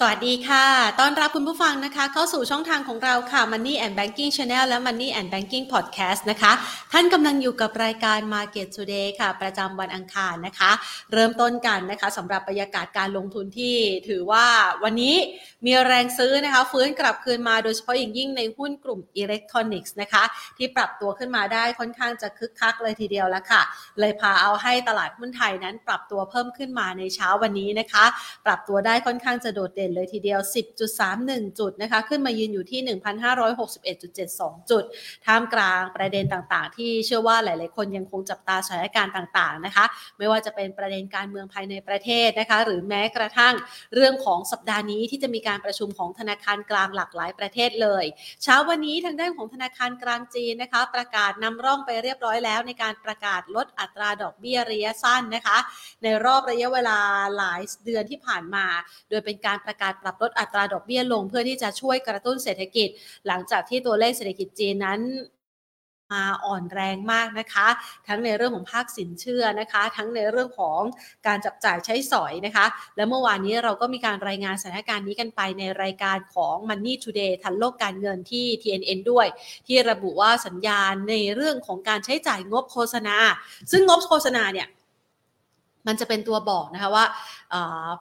สวัสดีค่ะ ต้อนรับคุณผู้ฟังนะคะ เข้าสู่ช่องทางของเราค่ะ Money and Banking Channel และ Money and Banking Podcast นะคะ ท่านกำลังอยู่กับรายการ Market Today ค่ะ ประจำวันอังคารนะคะ เริ่มต้นกันนะคะสำหรับบรรยากาศการลงทุนที่ถือว่าวันนี้มีแรงซื้อนะคะ ฟื้นกลับคืนมาโดยเฉพาะอย่างยิ่งในหุ้นกลุ่มอิเล็กทรอนิกส์นะคะ ที่ปรับตัวขึ้นมาได้ค่อนข้างจะคึกคักเลยทีเดียวแล้วค่ะ เลยพาเอาให้ตลาดหุ้นไทยนั้นปรับตัวเพิ่มขึ้นมาในเช้าวันนี้นะคะ ปรับตัวได้ค่อนข้างจะโดดเด่นเลยทีเดียว 10.31 จุดนะคะ ขึ้นมายืนอยู่ที่ 1,561.72 จุด ท่ามกลางประเด็นต่างๆ ที่เชื่อว่าหลาย ๆ คนยังคงจับตาสถานการณ์ต่าง ๆ นะคะ ไม่ว่าจะเป็นประเด็นการเมืองภายในประเทศนะคะ หรือแม้กระทั่งเรื่องของสัปดาห์นี้ที่จะมีการประชุมของธนาคารกลางหลากหลายประเทศเลย เช้าวันนี้ทางด้านของธนาคารกลางจีนนะคะ ประกาศนำร่องไปเรียบร้อยแล้วในการประกาศลดอัตราดอกเบี้ยระยะสั้นนะคะ ในรอบระยะเวลาหลายเดือนที่ผ่านมา โดยเป็นการประกาศปรับลดอัตราดอกเบี้ยลง เพื่อที่จะช่วยกระตุ้นเศรษฐกิจ หลังจากที่ตัวเลขเศรษฐกิจจีนนั้นมาอ่อนแรงมากนะคะ ทั้งในเรื่องของภาคสินเชื่อนะคะ ทั้งในเรื่องของการจับจ่ายใช้สอยนะคะ และเมื่อวานนี้เราก็มีการรายงานสถานการณ์นี้กันไปในรายการของ Money Today ทันโลกการเงินที่ TNN ด้วย ที่ระบุว่าสัญญาณในเรื่องของการใช้จ่ายงบโฆษณา ซึ่งงบโฆษณาเนี่ย มันจะเป็นตัวบอกนะคะว่า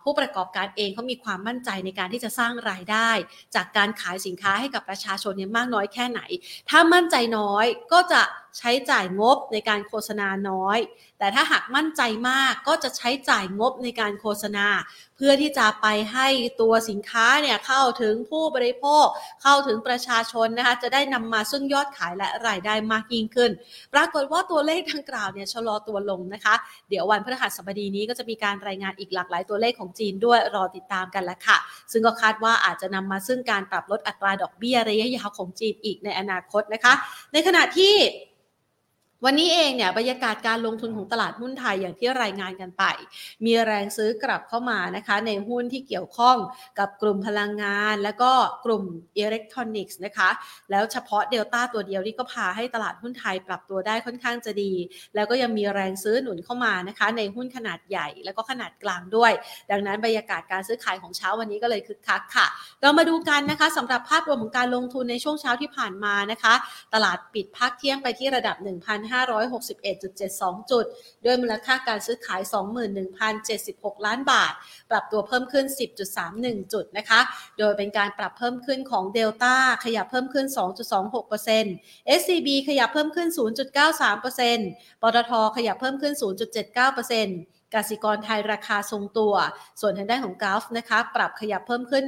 ผู้ประกอบการเองเขามีความมั่นใจในการที่จะสร้างรายได้ จากการขายสินค้าให้กับประชาชนเนี่ยมากน้อยแค่ไหน ถ้ามั่นใจน้อยก็จะ ใช้จ่ายงบในการโฆษณาน้อย แต่ถ้าหากมั่นใจมากก็จะใช้จ่ายงบในการโฆษณา เพื่อที่จะไปให้ตัวสินค้าเนี่ยเข้าถึงผู้บริโภค เข้าถึงประชาชนนะคะจะได้นำมาซึ่งยอดขายและรายได้มากยิ่งขึ้น ปรากฏว่าตัวเลขดังกล่าวเนี่ยชะลอตัวลงนะคะ เดี๋ยววันพฤหัสบดีนี้ก็จะมีการรายงานอีกหลากหลายตัวเลขของจีนด้วยรอติดตามกันล้วค่ะ ซึ่งก็คาดว่าอาจจะนำมาซึ่งการปรับลดอัตราดอกเบี้ยระยะยาวของจีนอีกในอนาคตนะคะ ในขณะที่ วันนี้เองเนี่ยบรรยากาศการลงทุนของตลาดหุ้นไทยอย่างที่รายงานกันไป มีแรงซื้อกลับเข้ามานะคะ ในหุ้นที่เกี่ยวข้องกับกลุ่มพลังงาน และก็กลุ่มอิเล็กทรอนิกส์นะคะ แล้วเฉพาะเดลต้าตัวเดียวนี่ก็พาให้ตลาดหุ้นไทยปรับตัวได้ค่อนข้างจะดี แล้วก็ยังมีแรงซื้อหนุนเข้ามานะคะ ในหุ้นขนาดใหญ่แล้วก็ขนาดกลางด้วย ดังนั้นบรรยากาศการซื้อขายของเช้าวันนี้ก็เลยคึกคักค่ะ เรามาดูกันนะคะสำหรับภาพรวมของการลงทุนในช่วงเช้าที่ผ่านมานะคะ ตลาดปิดพักเที่ยงไปที่ระดับ 1 561.72 จุด ด้วยมูลค่าการซื้อขาย 21,076 ล้านบาท ปรับตัวเพิ่มขึ้น 10.31 จุดนะคะ โดยเป็นการปรับเพิ่มขึ้นของเดลต้าขยับเพิ่มขึ้น 2.26% SCB ขยับเพิ่มขึ้น 0.93%ปตทขยับเพิ่มขึ้น 0.79% กสิกรไทยราคาทรงตัว ส่วนทางด้านของกาฟนะคะปรับขยับเพิ่มขึ้น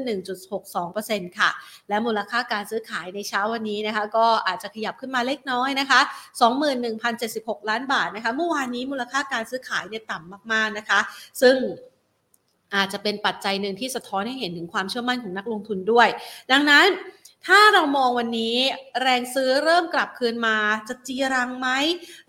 1.62%ค่ะ และมูลค่าการซื้อขายในเช้าวันนี้นะคะ ก็อาจจะขยับขึ้นมาเล็กน้อยนะคะ 21,076 ล้านบาทนะคะ เมื่อวานนี้มูลค่าการซื้อขายเนี่ยต่ำมากๆนะคะ ซึ่งอาจจะเป็นปัจจัยหนึ่งที่สะท้อนให้เห็นถึงความเชื่อมั่นของนักลงทุนด้วย ดังนั้น ถ้าเรามองวันนี้แรงซื้อเริ่มกลับคืนมา จะจีรังไหม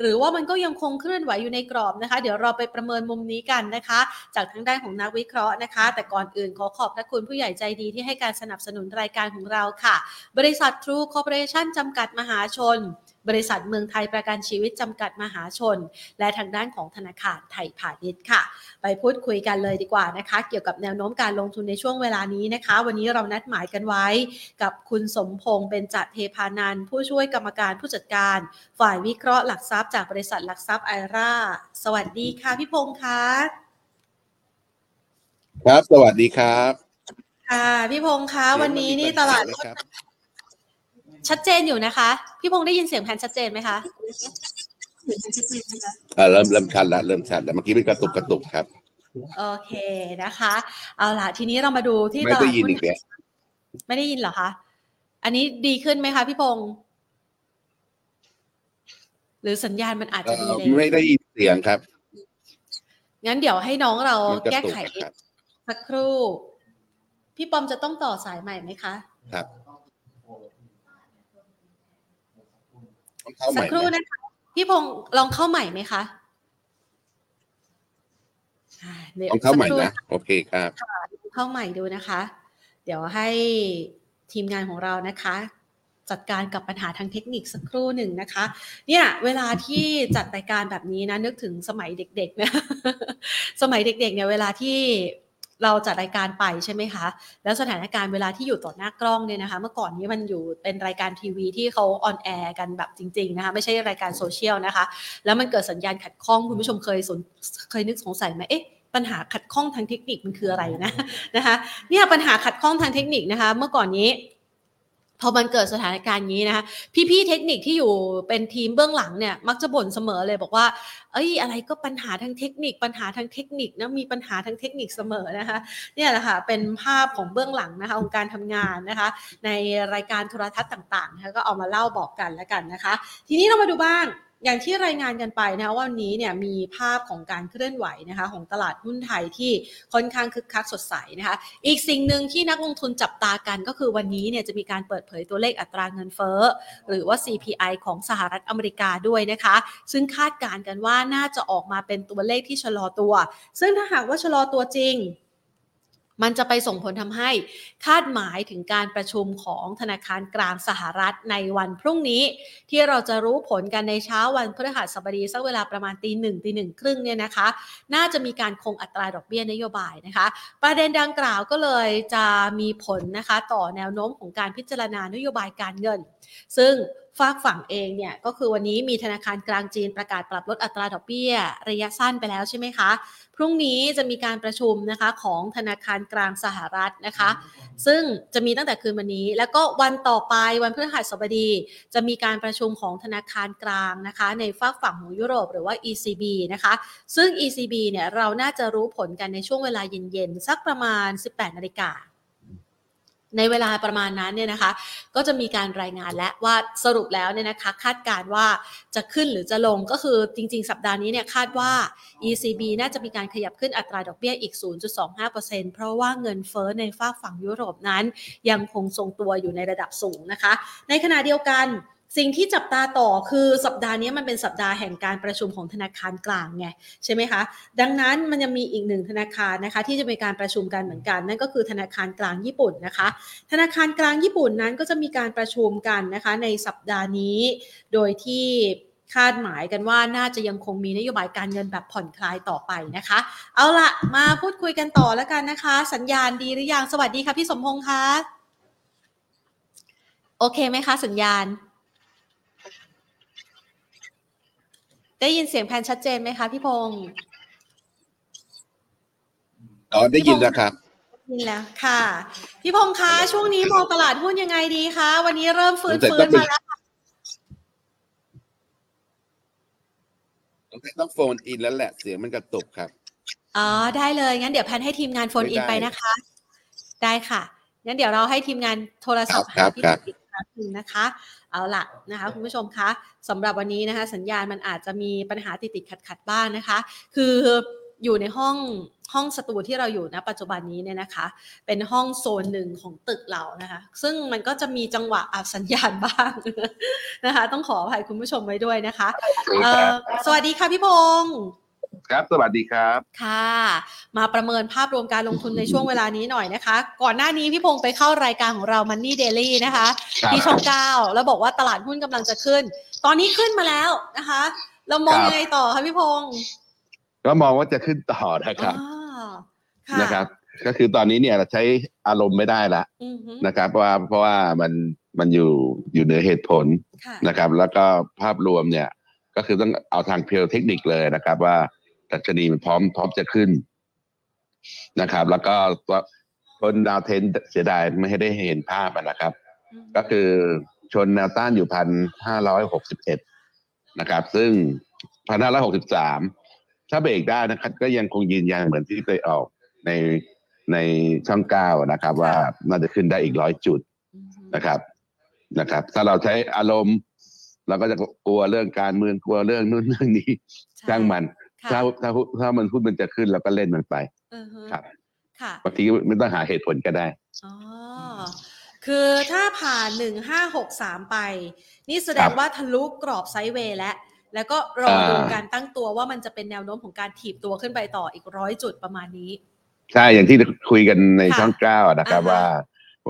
หรือว่ามันก็ยังคงเคลื่อนไหวอยู่ในกรอบนะคะ เดี๋ยวเราไปประเมินมุมนี้กันนะคะ จากทางด้านของนักวิเคราะห์นะคะ แต่ก่อนอื่นขอขอบพระคุณผู้ใหญ่ใจดีที่ให้การสนับสนุนรายการของเราค่ะ บริษัททรูคอร์ปอเรชั่นจำกัดมหาชน บริษัทเมืองไทยประกันชีวิตจำกัดมหาชน และทางด้านของธนาคารไทยพาณิชย์ค่ะ ไปพูดคุยกันเลยดีกว่านะคะ เกี่ยวกับแนวโน้มการลงทุนในช่วงเวลานี้นะคะ วันนี้เรานัดหมายกันไว้ กับคุณสมพงษ์เป็นจัดเทพานันผู้ช่วยกรรมการผู้จัดการ ฝ่ายวิเคราะห์หลักทรัพย์จากบริษัทหลักทรัพย์ไอราสวัสดีค่ะพี่พงษ์คะครับ สวัสดีครับ ค่ะ พี่พงษ์คะวันนี้นี่ตลาด ชัดเจนอยู่นะคะ พี่พงษ์ได้ยินเสียงแผนชัดเจนไหมคะอ่าเริ่มเริ่มชัดแล้วเริ่มชัดแล้วเมื่อกี้เป็นกระตุกกระตุกครับ โอเคนะคะ เอาล่ะทีนี้เรามาดูที่ตลาดไม่ได้ยินอีกแล้วไม่ได้ยินเหรอคะ อันนี้ดีขึ้นไหมคะพี่พงษ์หรือสัญญาณมันอาจจะดีเลย ไม่ได้ยินเสียงครับงั้นเดี๋ยวให้น้องเราแก้ไขสักครู่ พี่ปอมจะต้องต่อสายใหม่ไหมคะ ครับ สักครู่นะคะพี่พงศ์ลองเข้าใหม่ไหมคะลองเข้าใหม่นะโอเคครับเข้าใหม่ดูนะคะ เดี๋ยวให้ทีมงานของเรานะคะจัดการกับปัญหาทางเทคนิคสักครู่หนึ่งนะคะ เนี่ยเวลาที่จัดรายการแบบนี้นะนึกถึงสมัยเด็กๆนะสมัยเด็กๆเนี่ยเวลาที่ เราจัดรายการไปใช่ไหมคะ แล้วสถานการณ์เวลาที่อยู่ต่อหน้ากล้องเนี่ยนะคะ เมื่อก่อนนี้มันอยู่เป็นรายการทีวีที่เขา on air กันแบบจริงๆนะคะ ไม่ใช่รายการโซเชียลนะคะ แล้วมันเกิดสัญญาณขัดข้องคุณผู้ชมเคยสนเคยนึกสงสัยไหมเอ๊ะปัญหาขัดข้องทางเทคนิคมันคืออะไรนะนะคะเนี่ยปัญหาขัดข้องทางเทคนิคนะคะ เมื่อก่อนนี้ พอมันเกิดสถานการณ์นี้นะคะพี่ๆเทคนิคที่อยู่เป็นทีมเบื้องหลังเนี่ยมักจะบ่นเสมอเลยบอกว่า เอ้ยอะไรก็ปัญหาทางเทคนิค ปัญหาทางเทคนิคนะมีปัญหาทางเทคนิคเสมอนะคะเนี่ยแหละค่ะเป็นภาพของเบื้องหลังนะคะของการทำงานนะคะ ในรายการโทรทัศน์ต่างๆนะคะก็เอามาเล่าบอกกันแล้วกันนะคะ ทีนี้เรามาดูบ้าง อย่างที่รายงานกันไปนะคะวันนี้เนี่ยมีภาพของการเคลื่อนไหวนะคะของตลาดหุ้นไทยที่ค่อนข้างคึกคักสดใสนะคะอีกสิ่งหนึ่งที่นักลงทุนจับตากันก็คือวันนี้เนี่ยจะมีการเปิดเผยตัวเลขอัตราเงินเฟ้อหรือว่า CPI ของสหรัฐอเมริกาด้วยนะคะ ซึ่งคาดการณ์กันว่าน่าจะออกมาเป็นตัวเลขที่ชะลอตัว ซึ่งถ้าหากว่าชะลอตัวจริง มันจะไปส่งผลทำให้คาดหมายถึงการประชุมของธนาคารกลางสหรัฐในวันพรุ่งนี้ ที่เราจะรู้ผลกันในเช้าวันพฤหัสบดีสักเวลาประมาณตีหนึ่งตีหนึ่งครึ่งเนี่ยนะคะ น่าจะมีการคงอัตราดอกเบี้ยนโยบายนะคะ ประเด็นดังกล่าวก็เลยจะมีผลนะคะ ต่อแนวโน้มของการพิจารณานโยบายการเงิน ซึ่ง ฝากฝั่งเองเนี่ยก็คือวันนี้มีธนาคารกลางจีนประกาศปรับลดอัตราดอกเบี้ย ระยะสั้นไปแล้วใช่ไหมคะ พรุ่งนี้จะมีการประชุมนะคะของธนาคารกลางสหรัฐนะคะ ซึ่งจะมีตั้งแต่คืนวันนี้ แล้วก็วันต่อไปวันพฤหัสบดี จะมีการประชุมของธนาคารกลางนะคะ ในฝากฝั่งของยุโรปหรือว่า ECB นะคะ ซึ่ง ECB เนี่ยเราน่าจะรู้ผลกันในช่วงเวลาเย็นๆสักประมาณ 18นาฬิกา ในเวลาประมาณนั้นเนี่ยนะคะ ก็จะมีการรายงานและว่าสรุปแล้วเนี่ยนะคะคาดการณ์ว่าจะขึ้นหรือจะลงก็คือจริง ๆ สัปดาห์นี้เนี่ยคาดว่า ECB น่าจะมีการขยับขึ้นอัตราดอกเบี้ยอีก 0.25%เพราะว่าเงินเฟ้อในฝากฝั่งยุโรปนั้น ยังคงทรงตัวอยู่ในระดับสูงนะคะ ในขณะเดียวกัน สิ่งที่จับตาต่อคือสัปดาห์นี้มันเป็นสัปดาห์แห่งการประชุมของธนาคารกลางไงใช่ไหมคะ ดังนั้นมันยังมีอีกหนึ่งธนาคารนะคะ ที่จะมีการประชุมกันเหมือนกัน นั่นก็คือธนาคารกลางญี่ปุ่นนะคะ ธนาคารกลางญี่ปุ่นนั้นก็จะมีการประชุมกันนะคะในสัปดาห์นี้ โดยที่คาดหมายกันว่าน่าจะยังคงมีนโยบายการเงินแบบผ่อนคลายต่อไปนะคะ เอาละมาพูดคุยกันต่อแล้วกันนะคะ สัญญาณดีหรือยังสวัสดีค่ะพี่สมพงษ์คะโอเคไหมคะ สัญญาณ ได้ยินเสียงแพนชัดเจนไหมคะพี่พงษ์อ๋อได้ยินแล้วครับได้ยินแล้วค่ะ พี่พงษ์คะช่วงนี้มองตลาดหุ้นยังไงดีคะวันนี้เริ่มฟื้นแต่ฟื้ต้อนงเป็นมาแล้วต้องโฟนอินแล้วแหละเสียงมันกระตุกครับอ๋อได้เลยงั้นเดี๋ยวแพนให้ทีมงานโฟนอินไม่ได้ไปนะคะ ได้ค่ะงั้นเดี๋ยวเราให้ทีมงานโทรศัพท์ครัหาบพี่ครับอีกครั้งหนึ่งนะคะ เอาล่ะนะคะคุณผู้ชมคะสำหรับวันนี้นะคะ สัญญาณมันอาจจะมีปัญหาติดติดขัดขัดๆบ้างนะคะ คืออยู่ในห้องห้องสตูที่เราอยู่ณปัจจุบันนี้เนี่ยนะคะ เป็นห้องโซนหนึ่งของตึกเรานะคะ ซึ่งมันก็จะมีจังหวะอับสัญญาณบ้างนะคะ ต้องขออภัยคุณผู้ชมไว้ด้วยนะคะเอ่อสวัสดีค่ะพี่พงษ์ ครับ สวัสดีครับ ค่ะ มาประเมินภาพรวมการลงทุนในช่วงเวลานี้หน่อยนะคะ ก่อนหน้านี้พี่พงษ์ไปเข้ารายการของเรา Money Daily นะคะครับที่ช่องเก้าแล้วบอกว่าตลาดหุ้นกำลังจะขึ้น ตอนนี้ขึ้นมาแล้วนะคะ เรามองครับยังไงต่อคะพี่พงษ์ก็มองว่าจะขึ้นต่อนะครับอ๋อค่ะนะครับ ก็คือตอนนี้เนี่ยเราใช้อารมณ์ไม่ได้ละอือฮึนะครับเพราะว่าเพราะว่ามันมันอยู่อยู่เหนือเหตุผลค่ะนะครับ แล้วก็ภาพรวมเนี่ย ก็คือต้องเอาทางเพียวเทคนิคเลยนะครับว่า ดัชนีมันพร้อมพร้อมจะขึ้นนะครับ แล้วก็คนดาวเทนเสียดายไม่ให้ได้เห็นภาพอะนะครับ ก็คือชนแนวต้านอยู่พันห้าร้อยหกสิบเอ็ดนะครับ ซึ่งพันห้าร้อยหกสิบสามถ้าเบรกได้นะครับ ก็ยังคงยืนยันเหมือนที่เคยออกในในช่องเก้านะครับ ว่าน่าจะขึ้นได้อีกร้อยจุดอือฮึนะครับนะครับ ถ้าเราใช้อารมณ์ เราก็จะกลัวเรื่องการเมืองกลัวเรื่องนู่นเรื่องนี้ใช่ช่างมันค่ะ ถ้าถ้าถ้ามันพูดมันจะขึ้นเราก็เล่นมันไปอือฮึครับค่ะบางทีไม่ต้องหาเหตุผลก็ได้อ๋อคือถ้าผ่านหนึ่งห้าหกสามไป นี่แสดงครับว่าทะลุกรอบไซด์เวย์แล้วแล้วก็รอดูอ่าการตั้งตัวว่ามันจะเป็นแนวโน้มของการถีบตัวขึ้นไปต่ออีกร้อยจุดประมาณนี้ ใช่ อย่างที่คุยกันในค่ะช่องเก้านะครับอ่าฮะว่า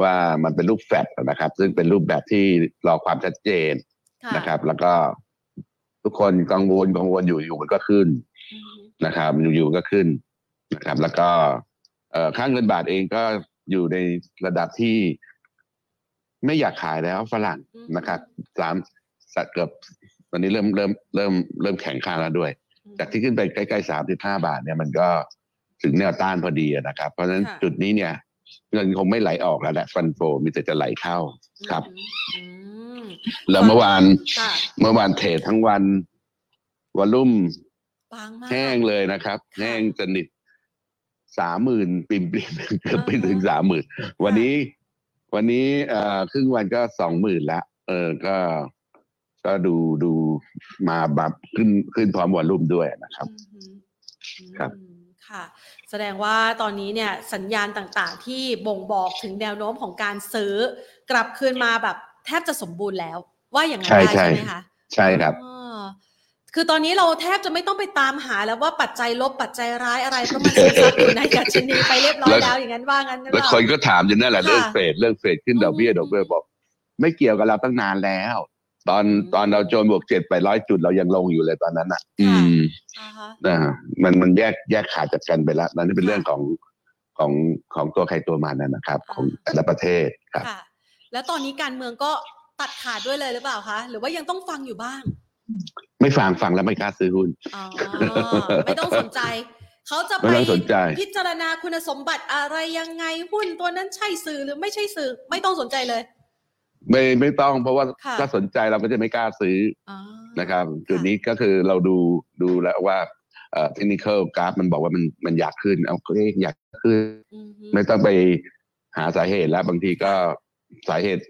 ว่ามันเป็นรูปแฟลตนะครับ ซึ่งเป็นรูปแบบที่รอความชัดเจนค่ะนะครับ แล้วก็ทุกคนกังวลกังวลอยู่อยู่มันก็ขึ้นอือฮึ นะครับอยู่ๆก็ขึ้นนะครับ แล้วก็เอ่อค่าเงินบาทเองก็อยู่ในระดับที่ไม่อยากขายแล้วฝรั่งอืมนะครับสามสักเกือบตอนนี้เริ่มเริ่มเริ่มเริ่มแข็งค่าแล้วด้วย จากที่ขึ้นไปใกล้ๆสามสิบห้าบาทเนี่ยมันก็ถึงแนวต้านพอดีอะนะครับ เพราะฉะนั้นค่ะจุดนี้เนี่ยเงินคงไม่ไหลออกแล้วแหละฟันโฟมีแต่จะไหลเข้าครับอืมแล้วเมื่อวานค่ะเมื่อวานเทรดทั้งวันวอลลุ่ มปังมาก แห้งเลยนะครับค่ะแห้งสนิทสามหมื่นปิ่มปิมๆเกือบไปถึงสามหมื่นวันนี้ วันนี้เอ่อครึ่งวันก็สองหมื่นละเออก็ ก็ดูดูมาแบบขึ้นขึ้นพร้อมวอลลุ่มด้วยนะครับอืมอืมครับค่ะแสดงว่าตอนนี้เนี่ยสัญญาณต่างๆ ที่บ่งบอกถึงแนวโน้มของการซื้อ กลับคืนมาแบบแทบจะสมบูรณ์แล้ว ว่าอย่างนั้นใช่ได้ใช่ใช่ไหมคะใช่ครับอ๋อ คือตอนนี้เราแทบจะไม่ต้องไปตามหาแล้วว่าปัจจัยลบปัจจัยร้ายอะไรเพราะมันซึมซับอยู่ในดัชนีไปเรียบร้อยแล้วแล้วอย่างนั้นว่างั้นหรือแล้วเปล่าคนก็ถามอยู่นั่นแหละค่ะเรื่องเฟดเรื่องเฟดขึ้นดอกเบี้ยอืมดอกเบี้ยบอก ไม่เกี่ยวกับเราตั้งนานแล้ว ตอนอืมตอนเราโจนบวกเจ็ดไปร้อยจุดเรายังลงอยู่เลยตอนนั้นอะ อืค่ะมอ่าฮะนะฮะมันมันแยกแยกขาดจากกันไปแล้วนั่นเป็นค่ะเรื่องของของของตัวใครตัวมันนะนะครับอ่าของแต่ละประเทศครับค่ะแล้วตอนนี้การเมืองก็ตัดขาดด้วยเลยหรือเปล่าคะหรือว่ายังต้องฟังอยู่บ้าง ไม่ฟังฟังแล้วไม่กล้าซื้อหุ้นอ๋อไม่ต้องสนใจเขาจะไม่ไปต้องสนใจพิจารณาคุณสมบัติอะไรยังไงหุ้นตัวนั้นใช่สื่อหรือไม่ใช่สื่อ ไม่ต้องสนใจเลย ไม่ไม่ต้องเพราะว่าค่ะถ้าสนใจเราก็จะไม่กล้าซื้ออ๋อนะครับจุดนี้ก็คือเราดูดูแล้วว่าเอ่อเทคนิคกราฟมันบอกว่ามันมันอยากขึ้น เอาก็อยากขึ้นอือฮึไม่ต้องไปหาสาเหตุแล้วบางทีก็สาเหตุ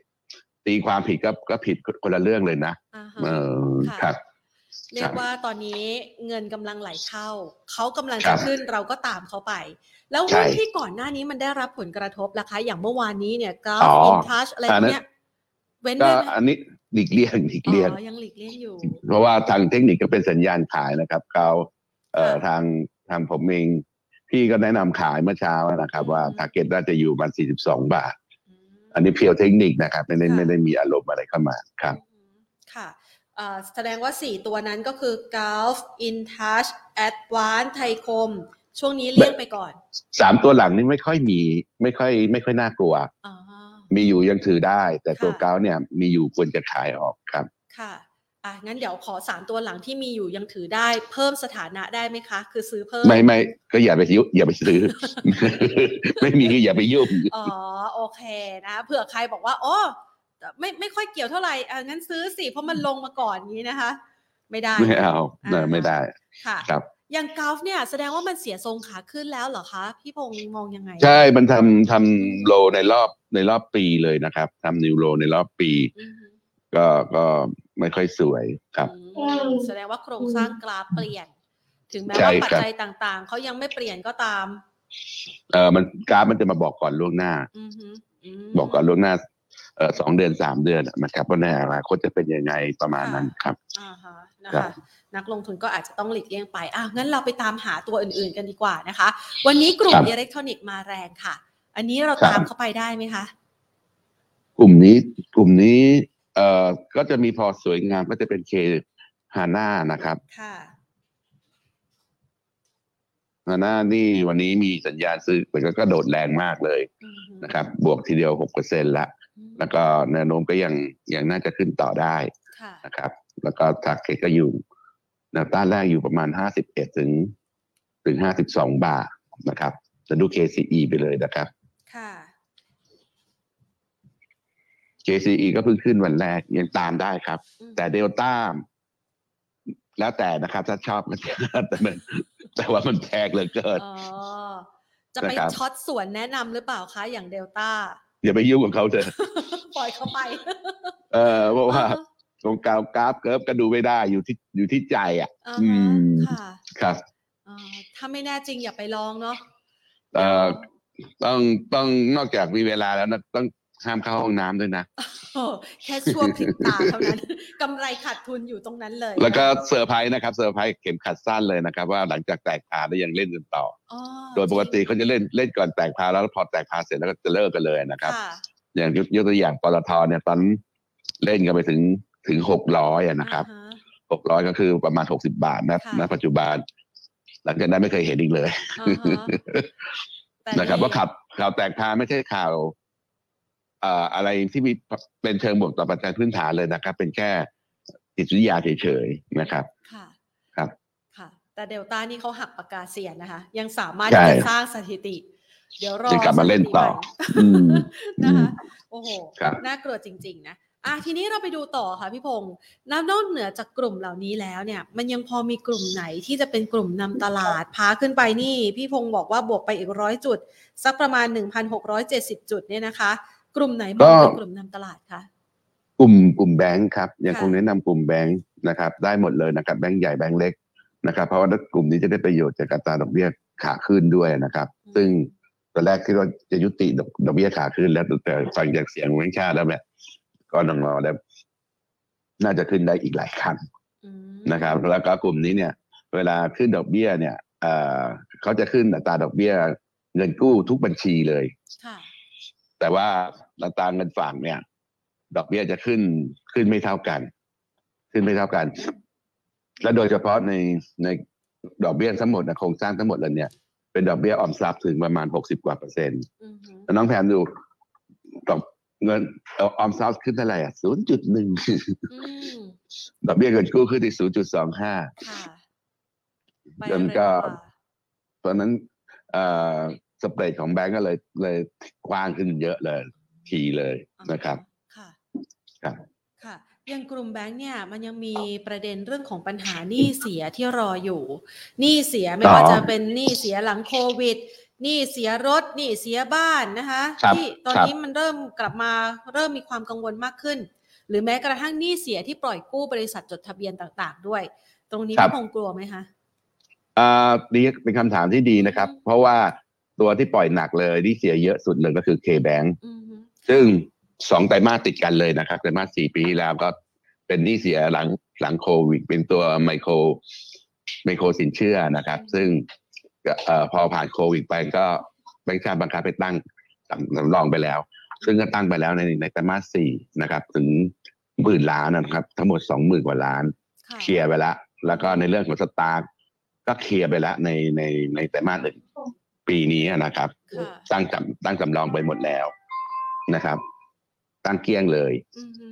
ตีความผิดก็ก็ผิดคนละเรื่องเลยนะอ่าฮะเออค่ะครับ เรียกว่าตอนนี้เงินกำลังไหลเข้า เขากำลังครัจะบขึ้นครับเราก็ตามเขาไป แล้วใช่หุ้นที่ก่อนหน้านี้มันได้รับผลกระทบล่ะคะ อย่างเมื่อวานนี้เนี่ยกราฟอ๋ออินทัชอะไรพวกเนี้ยเว้นก็ได้ไหมอันนี้หลีกเลี่ยงหลีกเลี่ยงอ๋อยังหลีกเลี่ยงอยู่ เพราะว่าทางเทคนิคก็เป็นสัญญาณขายนะครับเขาเอ่อค่ะทางทางผมเองพี่ก็แนะนำขายเมื่อเช้านะครับ ว่าอืม target น่าจะอยู่ประมาณ42 บาท อืมอันนี้ pure เทคนิคนะครับไม่ได้ค่ะไม่ได้มีอารมณ์อะไรเข้ามาครับอืมค่ะเอ่อแสดงว่า 4 ตัวนั้นก็คือ Gulf InTouch Advance ไทยคม ช่วงนี้เลี่ยงไปก่อนสามตัวหลังนี่ไม่ค่อยมีไม่ค่อยไม่ค่อยน่ากลัวอ๋อมีอยู่ยังถือได้ แต่ตัวค่ะเก้าเนี่ยมีอยู่ควรจะขายออกครับ ค่ะ อะงั้นเดี๋ยวขอ3ตัวหลังที่มีอยู่ยังถือได้ เพิ่มสถานะได้ไหมคะ คือซื้อเพิ่มไม่ไม่ก็อย่าไปยุอย่าไปซื้อ ไม่มีก็อย่าไปยุ่งอ๋อโอเคนะเผื่อใครบอกว่าอ๋อไม่ไม่ค่อยเกี่ยวเท่าไหร่อะงั้นซื้อสิเพราะมันลงมาก่อนอย่างนี้นะคะ ไม่ได้ไม่เอาอ่าไม่ได้ค่ะครับอย่างกาฟเนี่ยแสดงว่ามันเสียทรงขาขึ้นแล้วเหรอคะ พี่พงษ์มองยังไง ใช่ มันทำทำโลในรอบในรอบปีเลยนะครับทำนิวโลในรอบปีอือฮึ ก็ก็ไม่ค่อยสวยครับอืมแสดงว่าโครงสร้างกราฟเปลี่ยน ถึงแม้ใช่ว่าปัจครับจัยต่างๆ เขายังไม่เปลี่ยนก็ตาม เออมันกราฟมันจะมาบอกก่อนล่วงหน้าอือฮึมบอกก่อนล่วงหน้าเออสองเดือนสามเดือนอะนะครับว่าในอนาคตจะเป็นยังไงประมาณนั้นครับอ่าฮะนะครัคะบนักลงทุนก็อาจจะต้องหลีกเลี่ยงไปอะงั้นเราไปตามหาตัวอื่นๆกันดีกว่านะคะ วันนี้กลุ่มครับอิเล็กทรอนิกส์มาแรงค่ะ อันนี้เราครับตามเข้าไปได้ไหมคะ กลุ่มนี้กลุ่มนี้ เอ่อก็จะมีพอสวยงามก็จะเป็นเคฮาน่านะครับค่ะฮาน่านี่วันนี้มีสัญญาณซื้อแต่ก็กระโดดแรงมากเลยอือฮึนะครับ บวกทีเดียวหกเปอร์เซ็นละ อืมแล้วก็แนวโน้มก็ยังยังน่าจะขึ้นต่อได้ค่ะนะครับ แล้วก็ทาร์เก็ตก็อยู่แนวต้านแรกอยู่ประมาณห้าสิบเอ็ดถึงถึงห้าสิบสองบาทนะครับ จะดู KCE ไปเลยนะครับ ค่ะ KCE ก็เพิ่งขึ้นวันแรกยังตามได้ครับอืมแต่เดลต้าแล้วแต่นะครับ ถ้าชอบมันแต่มันแต่ว่ามันแพงเหลือเกินอ๋อจะไปนะครับช็อตส่วนแนะนำหรือเปล่าคะ อย่างเดลต้าอย่าไปยุ่งกับเขาเถอะปล่อยเขาไป เออเพราะว่าอ่าฮะตรงกราวกราฟเกิร์ฟก็ดูไม่ได้อยู่ที่อยู่ที่ใจอะอ่าอืฮะมค่ะครับอ่าถ้าไม่แน่จริงอย่าไปลองเนาะเอ่อต้องต้องนอกจากมีเวลาแล้วนะต้อง ห้ามเข้าห้องน้ำด้วยนะโอ้แค่ช่วงพริบตาเท่านั้นกำไรขาดทุนอยู่ตรงนั้นเลย แล้วก็ sur prise นะครับเซอร์ไพรส์เข็มขัดสั้นเลยนะครับ ว่าหลังจากแตกพาร์แล้วยังเล่นกันต่ออ๋อโดยปกติเขาจะเล่นเล่นก่อนแตกพาร์แล้วพอแตกพาร์เสร็จแล้วก็จะเลิกกันเลยนะครับค่ะอย่างยกยกตัวอย่างปตทเนี่ยตอนเล่นกันไปถึงถึงหกร้อยนะครับอ่าฮะหกร้อยก็คือประมาณหกสิบาทนะค่ะณปัจจุบัน หลังจากนั้นไม่เคยเห็นอีกเลยอ่าฮะแต่นะครับนี่ว่าข่าวข่าวแตกพาไม่ใช่ข่าวเอ่ออะไรที่มีเป็นเชิงบวกต่อปัจจัยพื้นฐานเลยนะครับ เป็นแค่จิตวิทยาเฉยๆนะครับค่ะครับค่ะ แต่เดลต้านี่เขาหักปากกาเสียนนะคะ ยังสามารถใช่ที่จะสร้างสถิติ เดี๋ยวรอจะกลับมาเล่นต่อสถิติอืมใหม่นะคะโอ้โหครับน่ากลัวจริง ๆ นะอะทีนี้เราไปดูต่อค่ะพี่พงศ์แล้วนอกเหนือจากกลุ่มเหล่านี้แล้วเนี่ย มันยังพอมีกลุ่มไหนที่จะเป็นกลุ่มนำตลาดพาขึ้นไปนี่ พี่พงศ์บอกว่าบวกไปอีกร้อยจุด สักประมาณ 1,670 จุดเนี่ยนะคะ กลุ่มไหนมองเป็นกลุ่มนำตลาดคะกลุ่มกลุ่มแบงค์ครับยังค่ะคงแนะนำกลุ่มแบงค์นะครับ ได้หมดเลยนะครับแบงค์ใหญ่แบงค์เล็กนะครับ เพราะว่ากลุ่มนี้จะได้ประโยชน์จากอัตราดอกเบี้ยขาขึ้นด้วยนะครับ ซึ่งตอนแรกที่เราจะยุติดอกดอกเบี้ยขาขึ้นแล้วแต่ฟังจากเสียงแบงค์ชาติแล้วเนี่ยก็ต้องรอแล้วน่าจะขึ้นได้อีกหลายครั้งอืมนะครับ แล้วก็กลุ่มนี้เนี่ย เวลาขึ้นดอกเบี้ยเนี่ยเอ่อเขาจะขึ้นอัตราดอกเบี้ย เงินกู้ทุกบัญชีเลยค่ะ แต่ว่าอัตราเงินฝากเนี่ย ดอกเบี้ยจะขึ้นขึ้นไม่เท่ากัน ขึ้นไม่เท่ากัน และโดยเฉพาะในในดอกเบี้ยทั้งหมดนะโครงสร้างทั้งหมดเลยเนี่ยเป็นดอกเบี้ยออมทรัพย์ถึงประมาณหกสิบกว่าเปอร์เซ็นต์อือหือแล้วน้องแพมดูดอกเงินเอ่อออมทรัพย์ขึ้นเท่าไหร่อะศูนย์จุดหนึ่งอืมดอกเบี้ยเงินกู้ขึ้นที่ศูนย์จุดสองห้าค่ะไปแล้วมันเร็วก็ว่าเพราะฉะนั้นเอ่อ สเปรดของแบงก์ก็เลยเลยกว้างขึ้นเยอะเลยทีเลยนะครับค่ะครับค่ะอย่างกลุ่มแบงค์เนี่ยมันยังมีประเด็นเรื่องของปัญหาหนี้เสียที่รออยู่หนี้เสียไม่ว่าอ๋อจะเป็นหนี้เสียหลังโควิดหนี้เสียรถหนี้เสียบ้านนะคะครับที่ตอนครับนี้มันเริ่มกลับมาเริ่มมีความกังวลมากขึ้น หรือแม้กระทั่งหนี้เสียที่ปล่อยกู้บริษัทจดทะเบียนต่าง ๆ ด้วย ตรงนี้พี่พงศ์กลัวไหมคะอ่าดีเป็นคำถามที่ดีนะครับอืมเพราะว่า ตัวที่ปล่อยหนักเลยที่เสียเยอะสุดเลยก็คือ K-Bank อือฮึซึ่งสองไตรมาสติดกันเลยนะครับไตรมาสสี่ปีที่แล้วก็เป็นหนี้เสียหลังหลังโควิด เป็นตัวไมโครไมโครสินเชื่อนะครับ ซึ่งก็เอ่อพอผ่านโควิดไปก็แบงก์ชาติบังคับไปตั้งสำสำรองไปแล้ว ซึ่งก็ตั้งไปแล้วในในไตรมาสสี่นะครับ ถึงหมื่นล้านนะครับ ทั้งหมดสองหมื่นกว่าล้านค่ะเคลียร์ไปแล้วแล้วก็ในเรื่องของสตาร์ก็เคลียร์ไปแล้วในในในไตรมาสหนึ่ง ปีนี้นะครับค่ะตั้งจำตั้งสำรองไปหมดแล้วนะครับ ตั้งเกลี้ยงเลยอือฮึ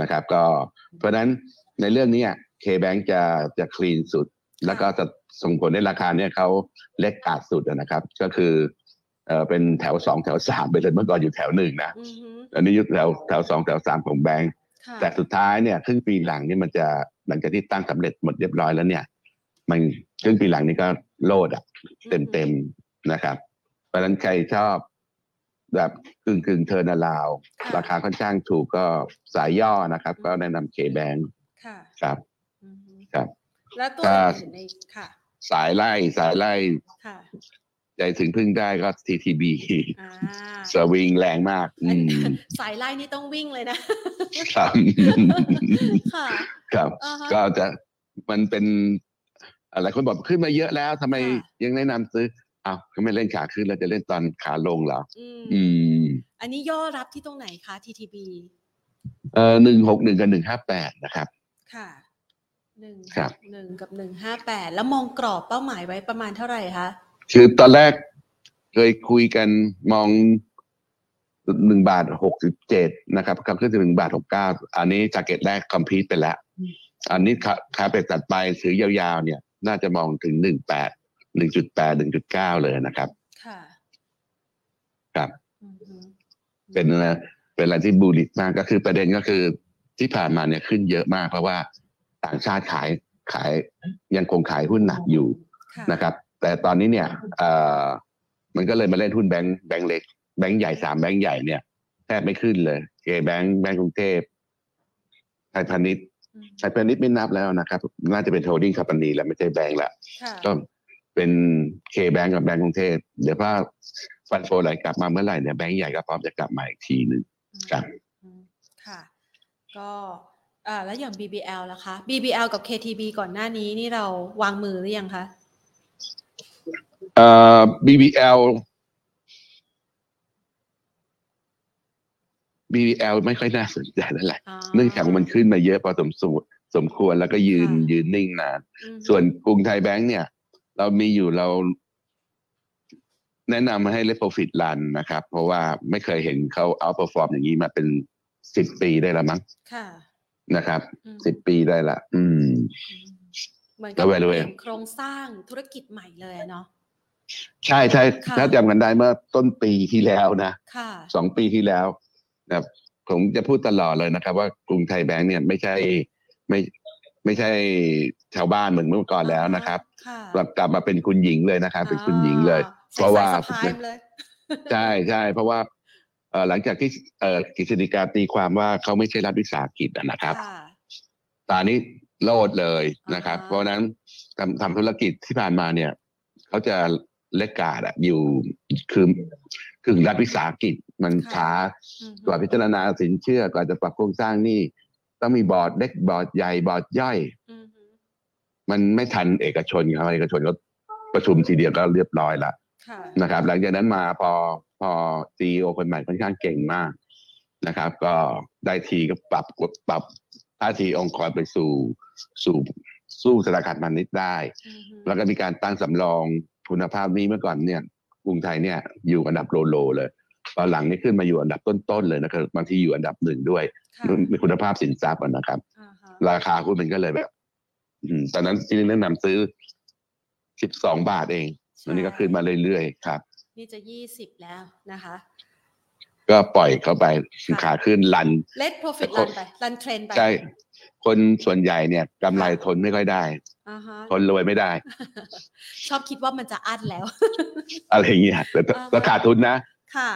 นะครับ ก็เพราะฉะนั้นในเรื่องเนี้เคแบงจะจะคลีนสุด แล้วก็จะส่งผลให้ราคาเนี่ยเขา laggard สุดนะครับ ก็คือเออเป็นแถวสองแถวสามไปเลยเมื่อก่อนอยู่แถวหนึ่งนะอือฮึอันนี้อยู่แถวแถวสองแถวสามของแบงก์ค่ะแต่สุดท้ายเนี่ยครึ่งปีหลังนี่มันจะหลังจากที่ตั้งสำเร็จหมดเรียบร้อยแล้วเนี่ย มันครึ่งปีหลังนี่ก็โลดอะ เต็มเต็มๆ นะครับ เพราะฉะนั้นใครชอบแบบกึ่งกึ่ง turnaround อะราคาค่อนข้างถูกก็สายย่อนะครับ ก็แนะนำ KBankค่ะครับอือฮึครับ แล้วตัวถ้าอื่นในค่ะ สายไล่สายไล่ค่ะใจถึงพึ่งได้ก็ TTB อ่าสวิงแรงมากอืมสายไล่นี่ต้องวิ่งเลยนะ ครับค่ะครับอ่าฮะก็จะมันเป็นอะไรคนบอกขึ้นมาเยอะแล้วทำไมค่ะยังแนะนำซื้อ อ้าวก็ไม่เล่นขาขึ้นแล้วจะเล่นตอนขาลงเหรออืมอืม อันนี้ย่อรับที่ตรงไหนคะ TTB เอ่อหนึ่งหกหนึ่งกับหนึ่งห้าแปดนะครับ ค่ะหนึ่งครับหนึ่งกับหนึ่งห้าแปดแล้วมองกรอบเป้าหมายไว้ประมาณเท่าไหร่คะ คือตอนแรกเคยคุยกันมองหนึ่งบาทหกสิบเจ็ดนะครับกลับขึ้นถึงหนึ่งบาทหกเก้าอันนี้จากเก็ตแรกคอมพิวไปแล้ว อันนี้คาคาเป็ดตัดไปซื้อยาวๆ เนี่ย น่าจะมองถึงหนึ่งแปด หนึ่งจุดแปดหนึ่งจุดเก้าเลยนะครับ ค่ะ ครับอือฮึเป็นอะไรเป็นอะไรที่ bullish มากก็คือประเด็นก็คือที่ผ่านมาเนี่ยขึ้นเยอะมาก เพราะว่าต่างชาติขายขายยังคงขายหุ้นหนักอยู่ค่ะนะครับ แต่ตอนนี้เนี่ยเอ่อมันก็เลยมาเล่นหุ้นแบงค์แบงค์เล็กแบงค์ใหญ่สามแบงค์ใหญ่เนี่ยแทบไม่ขึ้นเลย KBank แบงค์กรุงเทพไทยพาณิชย์อืมไทยพาณิชย์ไม่นับแล้วนะครับ น่าจะเป็นโฮลดิ้งค o m ป a นีแล้วไม่ใช่แบงค์ละค่ะก็ เป็นเคแบงค์กับแบงค์กรุงเทพเดี๋ยวถ้าฟันโฟไหลกลับมาเมื่อไหร่เนี่ยแบงค์ใหญ่ก็พร้อมจะกลับมาอีกทีหนึ่งครับอืมค่ะ ก็อ่าแล้วอย่าง BBL ล่ะคะ BBL กับ KTB ก่อนหน้านี้นี่เราวางมือหรือยังคะเอ่อ BBL BBL ไม่ค่อยน่าสนใจนั่นแหละอ๋อเนื่องจากมันขึ้นมาเยอะพอสมสมสมควรแล้วก็ยืนค่ะยืนนิ่งนานอืมส่วนกรุงไทยแบงค์เนี่ย เรามีอยู่เราแนะนำให้เล่น profit run นะครับ เพราะว่าไม่เคยเห็นเขา outperform อย่างนี้มาเป็นสิบปีได้ละมั้งค่ะนะครับอืมสิบปีได้ละ อืมอืมเหมือนแล้กับวเป value ลี่ยนโครงสร้างธุรกิจใหม่เลยอะเนาะใช่ใช่ค่ะถ้าจำกันได้เมื่อต้นปีที่แล้วนะค่ะสองปีที่แล้วนะครับผมจะพูดตลอดเลยนะครับ ว่ากรุงไทยแบงก์เนี่ยไม่ใช่ไม่ ไม่ใช่ชาวบ้านเหมือนเมื่อก่อนแล้วนะครับค่ะกลับกลับมาเป็นคุณหญิงเลยนะครับ เป็นคุณหญิงเลยอ่เพราะว่าใส่สายสะพายเลยใช่ใช่เพราะว่าเอ่อหลังจากที่เอ่อกฤษฎีกาตีความว่าเขาไม่ใช่รัฐวิสาหกิจอะนะครับค่ะตอนนี้โลดเลยนะครับอ่าเพราะฉะนั้นทำทำธุรกิจที่ผ่านมาเนี่ยเขาจะเล็กกาดอะอยู่คือคือรัฐวิสาหกิจมันช้าอืมกว่าพิจารณาสินเชื่อกว่าจะปรับโครงสร้างหนี่ ต้องมีบอร์ดเล็กบอร์ดใหญ่บอร์ดย่อยอืมมันไม่ทันเอกชนครับเอกชนก็ประชุมทีเดียวก็เรียบร้อยละค่ะนะครับ หลังจากนั้นมาพอพอซีอคนใหม่ค่อนข้างเก่งมากนะครับ ก็ได้ทีก็ปรับกดปรับท่าทีองค์กรไปสู่สู่สู้ธนาคารพาณิชย์ได้อืมแล้วก็มีการตั้งสำรองคุณภาพหนี้เมื่อก่อนเนี่ยกรุงไทยเนี่ยอยู่อันดับโลโลเลย ตอนหลังนี่ขึ้นมาอยู่อันดับต้นๆเลยนะครับบางทีอยู่อันดับหนึ่งด้วยค่ะมีคุณภาพสินทรัพย์อะนะครับอ่าฮะราคาหุ้นมันก็เลยแบบอืมตอนนั้นจริงๆแนะนำซื้อสิบสองบาทเองอันนี้ก็ขึ้นมาเรื่อยๆครับ นี่จะยี่สิบแล้วนะคะ ก็ปล่อยเข้าไปค่ะขาขึ้นลัน let profit แต่คน run ไป run trend ไปใช่คนส่วนใหญ่เนี่ยกำไรทนไม่ค่อยได้อ่าฮะทนรวยไม่ได้ ชอบคิดว่ามันจะอั้นแล้ว อะไรอย่างเงี้ยแต่อ่าฮะราคาทุนนะ ค่ะ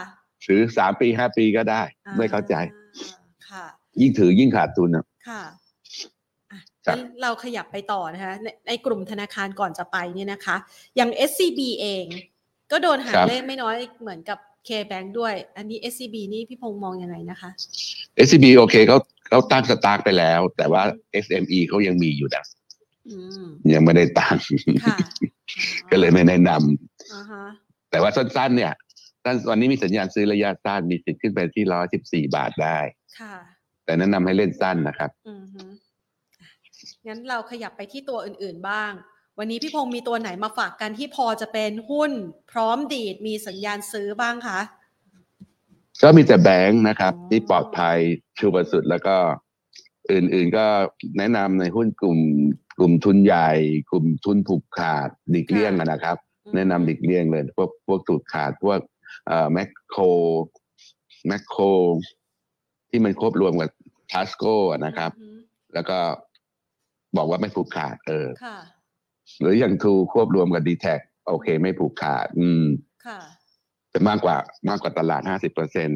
ถือสามปีห้าปีก็ได้อ่ไม่เข้าใจค่ะยิ่งถือยิ่งขาดทุนอะค่ะอะครับงั้นเราขยับไปต่อนะคะในในกลุ่มธนาคารก่อนจะไปเนี่ยนะคะ อย่าง SCB เอง ก็โดนหางเลขไม่น้อยเหมือนกับ K-Bank ด้วย อันนี้ SCB นี่พี่พงษ์มองยังไงนะคะ SCB โอเคเขาเขาตั้งสตาร์ทไปแล้ว แต่ว่า SME เขายังมีอยู่นะอืมยังไม่ได้ตั้งค่ะก็เลยไม่แนะนำอ่าฮะแต่ว่าสั้นๆ เนี่ยสั้น วันนี้มีสัญญาณซื้อระยะสั้นมีสิทธิ์ขึ้นไปที่ร้อยสิบสี่บาทได้ ค่ะ แต่แนะนำให้เล่นสั้นนะครับ อือฮึอะงั้นเราขยับไปที่ตัวอื่น ๆบ้าง วันนี้พี่พงษ์มีตัวไหนมาฝากกันที่พอจะเป็นหุ้น พร้อมดีดมีสัญญาณซื้อบ้างคะก็มีแต่แบงค์นะครับอ๋อที่ปลอดภัยชูประสุดแล้วก็อื่นๆก็แนะนำในหุ้นกลุ่ม กลุ่มทุนใหญ่ กลุ่มทุนผูกขาดดิกเลี่ยงอะนะครับ แนะนำดิกเลี่ยงเลย พวกพวกถูกขาดพวกเอ่อ แมคโครแมคโครที่มันควบรวมกับทัสโก้นะครับอือฮึแล้วก็บอกว่าไม่ผูกขาด เออค่ะหรืออย่างทูควบรวมกับดีแท็โอเค ไม่ผูกขาด อืมค่ะจะมากกว่ามากกว่าตลาดห้าสิบเปอร์เซ็น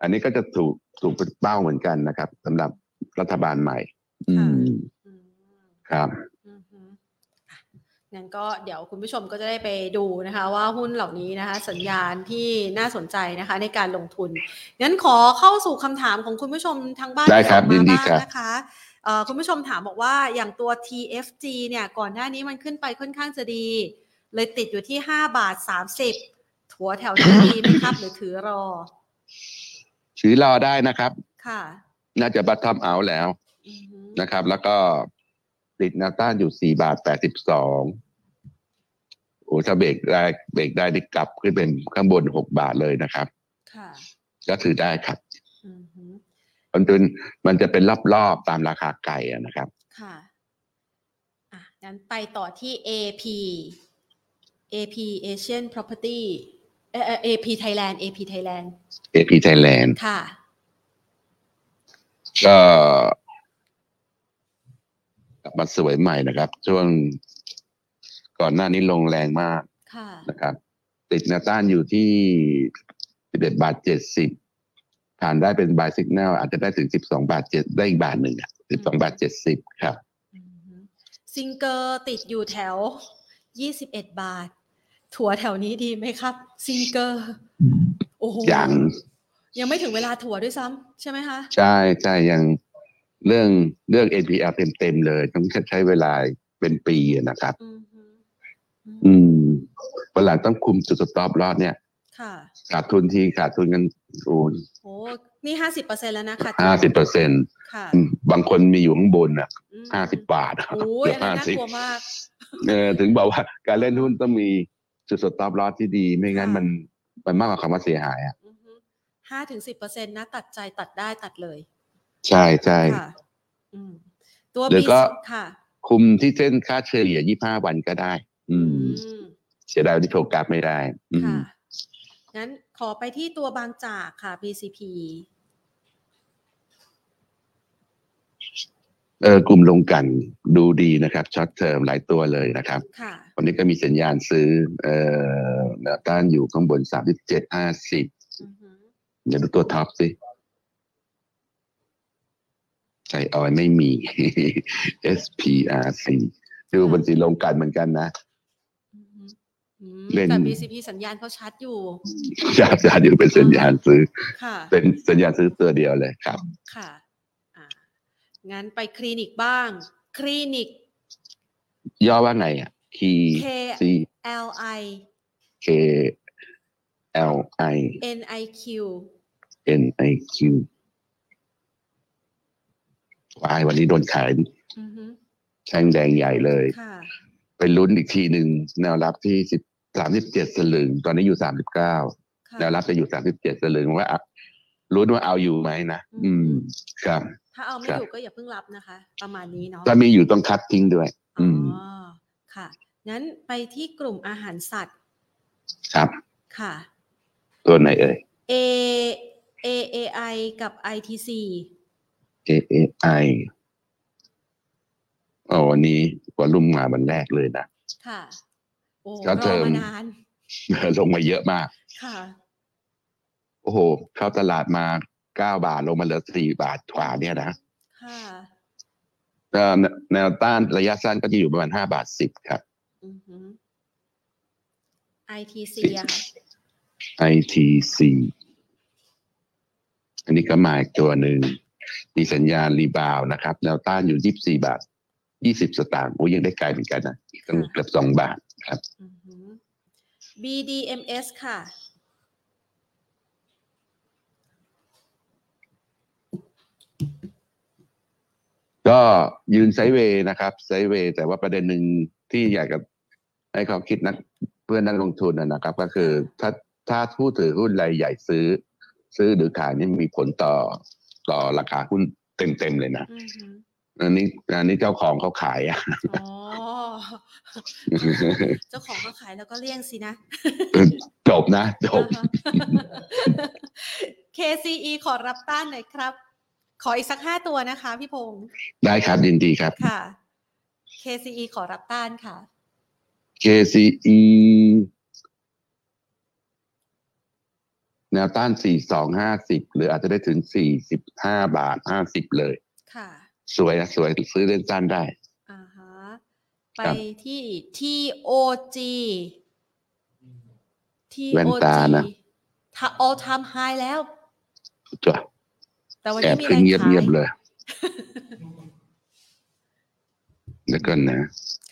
อันนี้ก็จะถูกถูกเป็นเป้าเหมือนกันนะครับสำหรับรัฐบาลใหม่ อืมอืมครับอือฮึอะ งั้นก็เดี๋ยวคุณผู้ชมก็จะได้ไปดูนะคะว่าหุ้นเหล่านี้นะคะสัญญาณที่น่าสนใจนะคะในการลงทุน งั้นขอเข้าสู่คำถามของคุณผู้ชมทางบ้านได้ครับที่ส่งยินดีมาครับบ้างนะคะเอ่อคุณผู้ชมถามบอกว่าอย่างตัว TFG เนี่ยก่อนหน้านี้มันขึ้นไปค่อนข้างจะดี เลยติดอยู่ที่ 5 บาท 30 ถัวแถวนี้ดีไหมครับ หรือถือรอ ถือรอได้นะครับ ค่ะ น่าจะบัตทอมเอาแล้วอือฮึนะครับ แล้วก็ ติดแนวต้านอยู่สี่บาทแปดสิบสองโอ้ถ้าเบรกได้เบรกได้ดิกลับขึ้นเป็นข้างบนหกบาทเลยนะครับ ค่ะ ก็ถือได้ครับอือฮึมันเป็นมันจะเป็นรอบๆตามราคาไก่อะนะครับ ค่ะอะงั้นไปต่อที่ AP AP Asian Property เอ่อเอ่อ AP Thailand AP Thailand AP Thailand ค่ะ ก็ กลับมาสวยใหม่นะครับ ช่วงก่อนหน้านี้ลงแรงมากค่ะนะครับ ติดแนวต้านอยู่ที่11บาท70ผ่านได้เป็นบายสิกแนลอาจจะได้ถึง12บาท7ได้อีกบาทหนึ่งอะ12บาท70ครับซิงเกอร์ติดอยู่แถว21บาท ถัวแถวนี้ดีไหมครับ ซิงเกอร์ โอ้โหยังยังไม่ถึงเวลาถัวด้วยซ้ำใช่ไหมคะ ใช่ใช่ยัง เรื่องเรื่อง NPL เต็มๆเลยต้องใช้เวลาเป็นปีอะนะครับอืมฮึอืมวันหลังต้องคุมจุด stop loss เนี่ยค่ะขาดทุนทีขาดทุนกันโอ้โอ้นี่ห้าสิบเปอร์เซ็นแล้วนะคะห้าสิบเปอร์เซ็นต์ค่ะบางคนมีอยู่ข้างบนอะอืมห้าสิบบาทโอ้ยอันนั้นน่ากลัวมากเออถึงบอกว่าการเล่นหุ้นต้องมีจุดสต็อปลอสที่ดี ไม่งั้นค่ะมันมันมากกว่าคำว่าเสียหายอะห้าถึงสิบเปอร์เซ็นต์นะ ตัดใจตัดได้ตัดเลย ใช่ใช่ค่ะอืมตัวหรือบีก็ค่ะคุมที่เส้นค่าเฉลี่ย25วันก็ได้อืมอืมเสียดายที่โฟกัสไม่ได้อืมค่ะงั้นขอไปที่ตัวบางจากค่ะ BCP เออกลุ่มลงกันดูดีนะครับช็อตเทอมหลายตัวเลยนะครับค่ะวันนี้ก็มีสัญญาณซื้อ เอ่อแนวต้านอยู่ข้างบน37 50อือหือเดี๋ยวดูตัวท็อปสิ ใช่ออยไม่มี SPRC ดูบนสีลงกันเหมือนกันนะอือหืออืมเล่นแต่ BCP สัญญาณเขาชัดอยู่จะจะอยู่เป็นสัญญาณซื้อค่ะเป็นสัญญาณซื้อตัวเดียวเลยครับ ค่ะอ่างั้นไปคลินิกบ้าง คลินิก ย่อว่าไงอะ K K C L I K L I N I Q N I Q วายวันนี้โดนขายอือหือแท่งแดงใหญ่เลยค่ะไปลุ้นอีกทีหนึ่งแนวรับที่สิบสามสิบเจ็ดสลึง ตอนนี้อยู่สามสิบเก้าค่ะแนวรับจะอยู่สามสิบเจ็ดสลึงว่าอะลุ้นว่าเอาอยู่ไหมนะอือืมมครับ ถ้าเอาไม่ครับอยู่ก็อย่าเพิ่งรับนะคะ ประมาณนี้เนาะถ้ามีอยู่ต้องคัดทิ้งด้วยอ๋อือมค่ะงั้นไปที่กลุ่มอาหารสัตว์ ครับ ค่ะ ตัวไหนเอ่ย A A A I กับ I T C A A I อ๋อวันนี้วอลุ่มมาวันแรกเลยนะ ค่ะ โอ้ก็รเทออมมานานลงมาเยอะมาก ค่ะ โอ้โห เข้าตลาดมาเก้าบาทลงมาเหลือสี่บาทกว่าเนี่ยนะ ค่ะเอ่อแนแนวต้านระยะสั้นก็จะอยู่ประมาณห้าบาทสิบครับอือหือ I T C อะค่ะ ITC อันนี้ก็มาอีกตัวหนึ่ง มีสัญญาณ rebound นะครับแนวต้านอยู่ยี่สี่บาทยี่สิบสตางค์โอ้ยังได้ไกลเหมือนกันนะตั้งเกือบสองบาทครับอือหือ B D M S ค่ะ ก็ยืน sideway นะครับ sideway แต่ว่าประเด็นหนึ่งที่อยากจะให้เขาคิดนักเพื่อนนักลงทุนนะนะครับ ก็คือถ้าถ้าผู้ถือหุ้นรายใหญ่ซื้อ ซื้อหรือขายนี่มีผลต่อ ต่อราคาหุ้นเต็มๆเลยนะอือหืออันนี้อันนี้เจ้าของเขาขายอะอ๋อเจ้าของเขาขายแล้วก็เลี่ยงสินะ จบนะ จบอ่าฮะ KCE ขอรับต้านหน่อยครับ ขออีกสักห้าตัวนะคะ พี่พงศ์ได้ครับยินดีครับค่ะ KCE ขอรับต้านค่ะ KCE แนวต้าน 4250 หรืออาจจะได้ถึง 45 บาท 50 เลย ค่ะ สวยนะสวยซื้อเล่นสั้นได้ อ่าฮะ ไปครับที่ TOG แว่น TOG ตานะถ้า all time high แล้วจ้ะแต่วันแอนี้บมีขึ้แรนงเงียบขายเงียบๆเลยแล้วก็นะ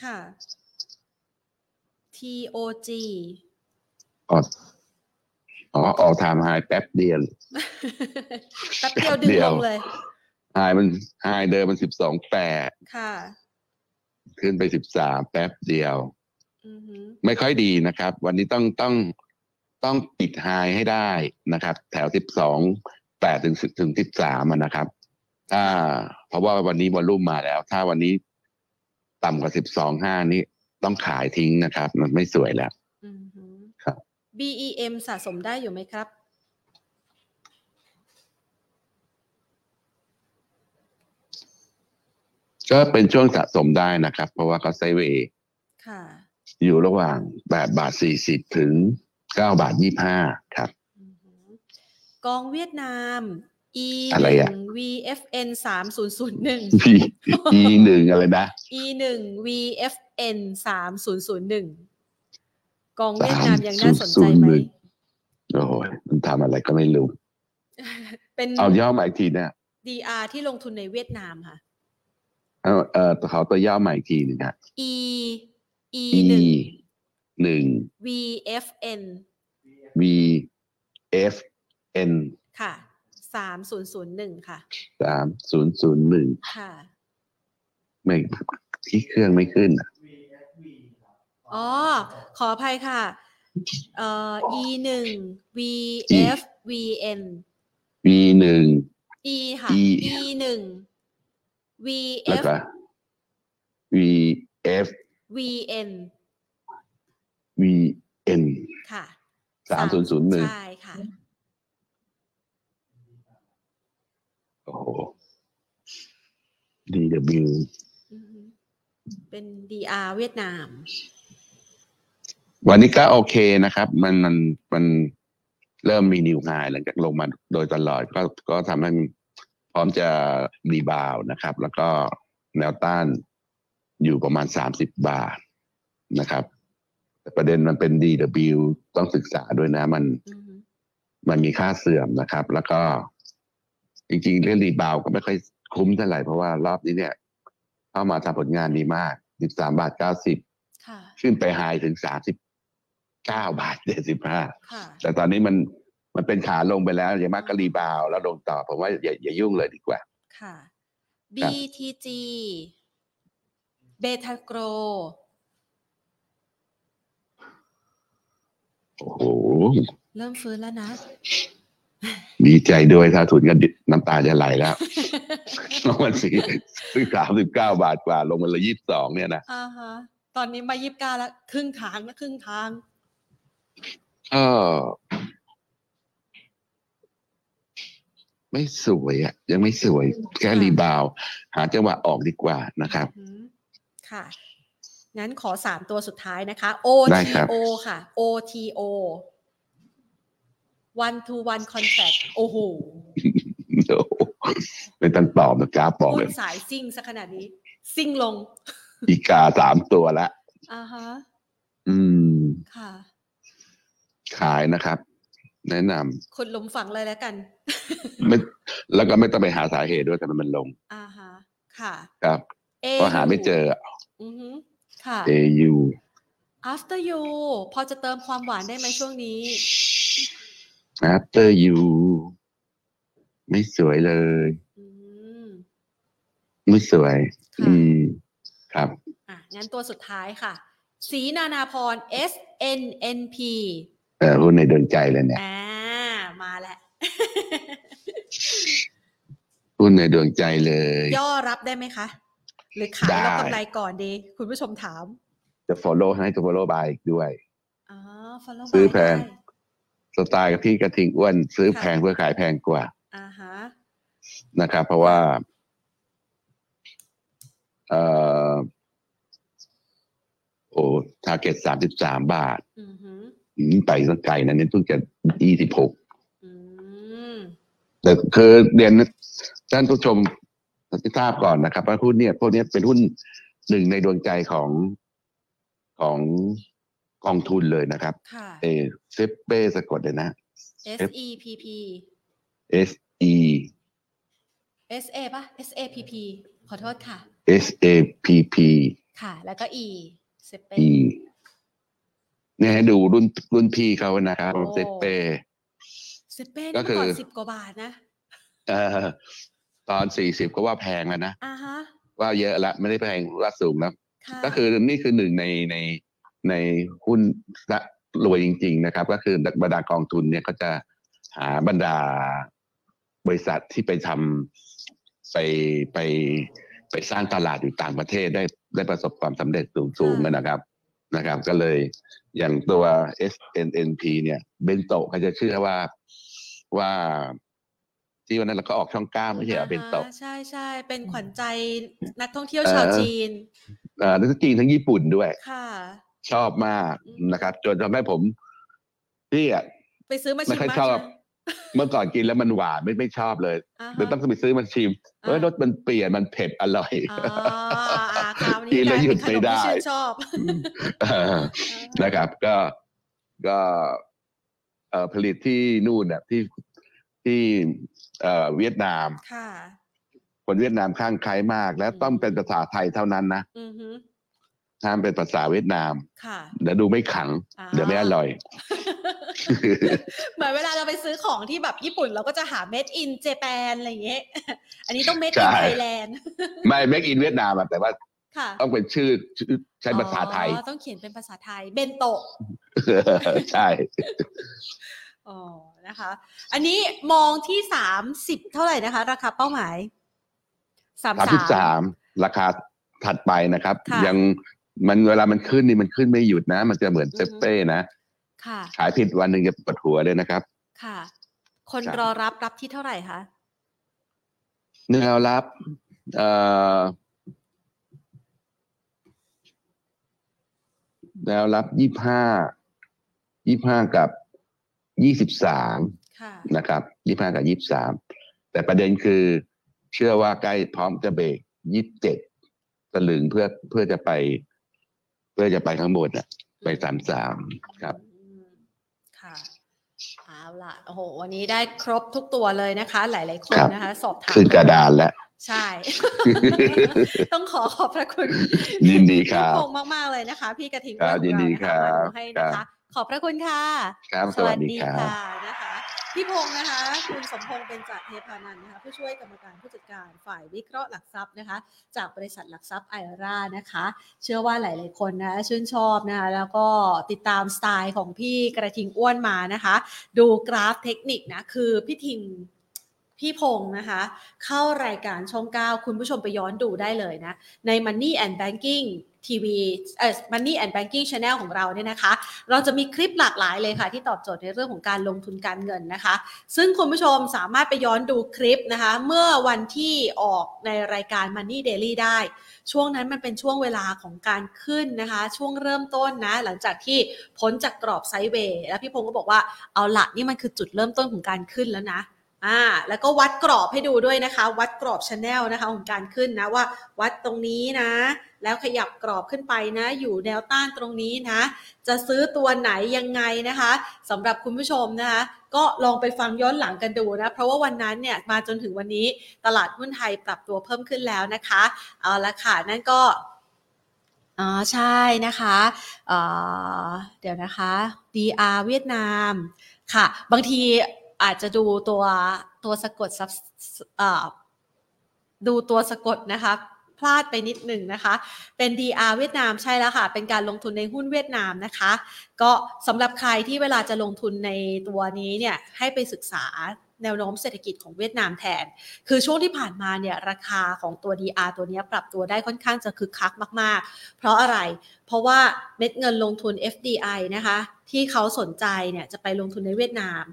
ค่ะ TOG ออ อ๋อออกไทม์ไฮแป๊บเดียวแป๊บเดียวดึงเดียลวงเลยไฮมันไฮเดิมมัน12แปดค่ะ ขึ้นไป13แป๊บเดียวอือหือไม่ค่อยดีนะครับ วันนี้ต้องต้องต้องปิดไฮให้ได้นะครับ แถว12 8ถึง10ถึง13อะนะครับ ถ้า เพราะว่าวันนี้วอลลุ่มมาแล้ว ถ้าวันนี้ต่ำกว่า12 5นี้ต้องขายทิ้งนะครับ มันไม่สวยแล้วอือหือครับ BEM สะสมได้อยู่ไหมครับ ก็เป็นช่วงสะสมได้นะครับ เพราะว่าเขาไซด์เวย์ค่ะอยู่ระหว่าง8บาท40 ถึง 9 บาท 25 ครับอือหือกองเวียดนาม E อะไรอะ1 VFN สามศูนย์ศูนย์หนึ่ง E E หนึ่งอะไรนะ E หนึ่ง VFN สามศูนย์ศูนย์หนึ่ง กองเวียดนามยังน่าสนใจไหมโอ้โหมันทำอะไรก็ไม่รู้ เป็นเอาย่อมาอีกทีเนี่ย DR ที่ลงทุนในเวียดนามค่ะ เอาเอ่อเขาตัวย่อมาอีกทีหนึงฮะ E E E หนึ่งหนึ่ง VFN V F N ค่ะสามศูนย์ศูนย์หนึ่งค่ะสามศูนย์ศูนย์หนึ่งค่ะ ไม่ที่เครื่องไม่ขึ้นอะ อ๋อ ขออภัยค่ะ เอ่อ e หนึ่ง v f v n V หนึ่ง e ค่ะ E e หนึ่ง v แล้ว f ก็ V F v n V N ค่ะสามศูนย์ศูนย์หนึ่งใช่ค่ะ โอ้โห D W อือฮึเป็น dr เวียดนาม วันนี้ก็โอเคนะครับ มันมันมันเริ่มมี new high หลังจากลงมาโดยตลอดก็ก็ทำให้มันพร้อมจะ rebound นะครับ แล้วก็แนวต้านอยู่ประมาณสามสิบบาทนะครับ แต่ประเด็นมันเป็น DW ต้องศึกษาด้วยนะมันอือฮึมันมีค่าเสื่อมนะครับ แล้วก็ จริงๆ เรื่อง rebound ก็ไม่ค่อยคุ้มเท่าไหร่เพราะว่ารอบนี้เนี่ย เข้ามาทำผลงานดีมาก13บาท90ค่ะขึ้นไป high ถึง39บาท75ค่ะแต่ตอนนี้มันมันเป็นขาลงไปแล้วอย่างมากก็ rebound แล้วลงต่อผมว่าอย่าอย่ายุ่งเลยดีกว่า ค่ะครับ BTG เบทาโกรโอ้โห เริ่มฟื้นแล้วนะ ดีใจด้วยถ้าทุนกันน้ำตาจะไหลแล้ววันสี่ซื้อสามสิบเก้าบาทกว่า ลงมาเลยยี่สิบสองเนี่ยนะ อ่าฮะ ตอนนี้มายิบกาแล้ว ครึ่งทางแล้วครึ่งทาง ก็ไม่สวยอะยังไม่สวยแค่ค่ะรีบาวด์หาจังหวะออกดีกว่านะครับอืมค่ะ งั้นขอสามตัวสุดท้ายนะคะได้ครับ OTO ค่ะ OTO one to one contract โอ้โหโอ้โหเป็นตันตอบนะกราฟบอกพูเลดยสายซิ่งสักขนาดนี้ ซิ่งลง อีกาสามตัวละอ่าฮะ อืม ค่ะ ขายนะครับ แนะนคนลมฝังเลยแล้วกันำไม่แล้วก็ไม่ต้องไปหาสาเหตุด้วยแต่มันลงอ่าฮะค่ะ ครับ AU เพราะหาไม่เจออือฮึค่ะ AU after you พอจะเติมความหวานได้ไหมช่วงนี้ after you ไม่สวยเลยอืมไม่สวยค่ะอืม ครับ อะ งั้นตัวสุดท้ายค่ะ สีนานาพร S N N P เออหุ้นในดวงใจเลยเนี่ยอ่ามาแล้วหุ้นในดวงใจเลย ย่อรับได้ไหมคะหรือขายได้แล้วกำไรก่อนดี คุณผู้ชมถาม จะ follow ให้จะ follow buy อีกด้วยอ๋อ follow ซื้อ buy แพงได้สไตล์กับพี่กระทิงอ้วน ซื้อค่ะแพงเพื่อขายแพงกว่าอ่าฮะนะครับเพราะว่าเอ่อโอ้ทาร์เก็ตสามสิบสามบาท อือฮึอืม ไปสักไกลนะเนี่ยเพิ่งจะยี่สิบหกอืมแต่คือเรียนท่านผู้ชมที่ทราบก่อนนะครับว่าหุ้นเนี่ยพวกเนี้ยเป็นหุ้นหนึ่งในดวงใจของของกองทุนเลยนะครับค่ะเอเซเป้สะกดเลยนะ S E P P S E S A ป่ะ S A P P ขอโทษค่ะ S A P P ค่ะ แล้วก็ E เซเป E เนี่ยให้ดูรุ่นรุ่นพี่เขานะครับโอ้เซเป้เซเป้ก็นี่เมื่อก่อนคือสิบกว่าบาทนะเอ่อตอนสี่สิบก็ว่าแพงแล้วนะอ่าฮะว่าเยอะละไม่ได้แพงว่าสูงนะค่ะก็คือนี่คือหนึ่งในในในหุ้นละรวยจริง ๆ นะครับ ก็คือบรรดากองทุนเนี่ยก็จะหาบรรดาบริษัทที่ไปทำไปไปไปสร้างตลาดอยู่ต่างประเทศได้ได้ประสบความสำเร็จสูงๆนะครับ นะครับ ก็เลยอย่างตัว SNNP เนี่ยเบนโตะเขาจะเชื่อว่าว่าที่วันนั้นเราก็ออกช่องเก้าไม่ใช่เหรอเบนโตะอ่าฮะใช่ใช่เป็นขวัญใจนักท่องเที่ยวเอ่อชาวจีนเอ่อทั้งจีนทั้งญี่ปุ่นด้วยค่ะ ชอบมากอืมนะครับ จนทำให้ผมพี่อะไปซื้อมาไม่ชิมค่อยบ้างชอบใไหม เมื่อก่อนกินแล้วมันหวานไม่ไม่ชอบเลยอ่าฮะเลยต้องไปซื้อมาชิมเฮ้ยอ่ารสมันเปลี่ยนมันเผ็ดอร่อยอ่าอ่าคราวกินี้นแล้วกลายหยุเป็ดนขไม่นมได้ที่ชื่นชอบเออนะครับ ก็ก็เอ่อผลิตที่นู่นน่ะที่ที่เอ่อเวียดนามค่ะคนเวียดนามข้างใครมาก แล้วต้องเป็นภาษาไทยเท่านั้นนะอือฮึ ห้ามเป็นภาษาเวียดนามค่ะเดี๋ยวดูไม่ขังอ่าเดี๋ยวไม่อร่อยเหมือนเวลาเราไปซื้อของที่แบบญี่ปุ่นเราก็จะหา made in Japan อะไรอย่างเงี้ย อันนี้ต้อง made ใช่ in Thailand ไม่ make in เวียดนามอะแต่ว่าค่ะต้องเป็นชื่อชื่อใช้ภาษาไทยอ๋อต้องเขียนเป็นภาษาไทย เบนโตะ ใช่ อ๋อ นะคะ อันนี้มองที่สามสิบเท่าไหร่นะคะ ราคาเป้าหมายสามสามสิบสามราคาถัดไปนะครับค่ะยัง มันเวลามันขึ้นนี่มันขึ้นไม่หยุดนะ มันจะเหมือนอือฮึเซฟเป้นะค่ะขายผิดวันหนึ่งจะปวดหัวเลยนะครับ ค่ะ คนครับรอรับรับที่เท่าไหร่คะแนวรับเอ่อแนวรับยี่ห้ายี่ห้ากับยี่สิบสามค่ะนะครับยี่ห้ากับยี่สามแต่ประเด็นคือเชื่อว่าใกล้พร้อมจะเบรกยี่สิบเจ็ดสลึงเพื่อเพื่อจะไป เพื่อจะไปข้างบนอะ ไปสามสามครับอืมค่ะเอาล่ะโอ้โห วันนี้ได้ครบทุกตัวเลยนะคะ หลายๆคนครับ นะคะ สอบถามขึ้นกระดานแล้ว ใช่ ต้องขอขอบพระคุณยินดีครับ พี่พงษ์มาก ๆ เลยนะคะ พี่กระทิงครับของเายินดีนะะครับมาดูให้นะครัคะบขอบพระคุณค่ะ ครับ สวัสดีครับค่ะนะคะ พี่พงษ์นะคะ คุณสมพงษ์เป็นจัดเทพานันนะคะผู้ช่วยกรรมการผู้จัดการฝ่ายวิเคราะห์หลักทรัพย์นะคะ จากบริษัทหลักทรัพย์ไอรานะคะ เชื่อว่าหลาย ๆ คนนะชื่นชอบนะคะแล้วก็ติดตามสไตล์ของพี่กระทิงอ้วนมานะคะ ดูกราฟเทคนิคนะคือพี่ทิงพี่พงษ์นะคะ เข้ารายการช่อง 9 คุณผู้ชมไปย้อนดูได้เลยนะ ใน Money and Banking TV เอ่อ Money and Banking Channel ของเราเนี่ยนะคะ เราจะมีคลิปหลากหลายเลยค่ะ ที่ตอบโจทย์ในเรื่องของการลงทุนการเงินนะคะ ซึ่งคุณผู้ชมสามารถไปย้อนดูคลิปนะคะ เมื่อวันที่ออกในรายการ Money Daily ได้ ช่วงนั้นมันเป็นช่วงเวลาของการขึ้นนะคะ ช่วงเริ่มต้นนะ หลังจากที่พ้นจากกรอบไซด์เวย์แล้วพี่พงศ์ก็บอกว่าเอาละนี่มันคือจุดเริ่มต้นของการขึ้นแล้วนะ อ่าแล้วก็วัดกรอบให้ดูด้วยนะคะ วัดกรอบชแนลนะคะของการขึ้นนะว่าวัดตรงนี้นะ แล้วขยับกรอบขึ้นไปนะ อยู่แนวต้านตรงนี้นะ จะซื้อตัวไหนยังไงนะคะสำหรับคุณผู้ชมนะคะ ก็ลองไปฟังย้อนหลังกันดูนะ เพราะว่าวันนั้นเนี่ยมาจนถึงวันนี้ตลาดหุ้นไทยปรับตัวเพิ่มขึ้นแล้วนะคะเอาละค่ะนั่นก็อ๋อใช่นะคะเออเดี๋ยวนะคะ DR เวียดนามค่ะ บางที อาจจะดูตัวตัวสะกดซับดูตัวสะกดนะคะพลาดไปนิดหนึ่งนะคะ เป็น DR เวียดนามใช่แล้วค่ะ เป็นการลงทุนในหุ้นเวียดนามนะคะ ก็สำหรับใครที่เวลาจะลงทุนในตัวนี้เนี่ยให้ไปศึกษาแนวโน้มเศรษฐกิจของเวียดนามแทน คือช่วงที่ผ่านมาเนี่ยราคาของตัว DR ตัวนี้ปรับตัวได้ค่อนข้างจะคึกคักมาก ๆ เพราะอะไร เพราะว่าเม็ดเงินลงทุน FDI นะคะ ที่เขาสนใจเนี่ยจะไปลงทุนในเวียดนาม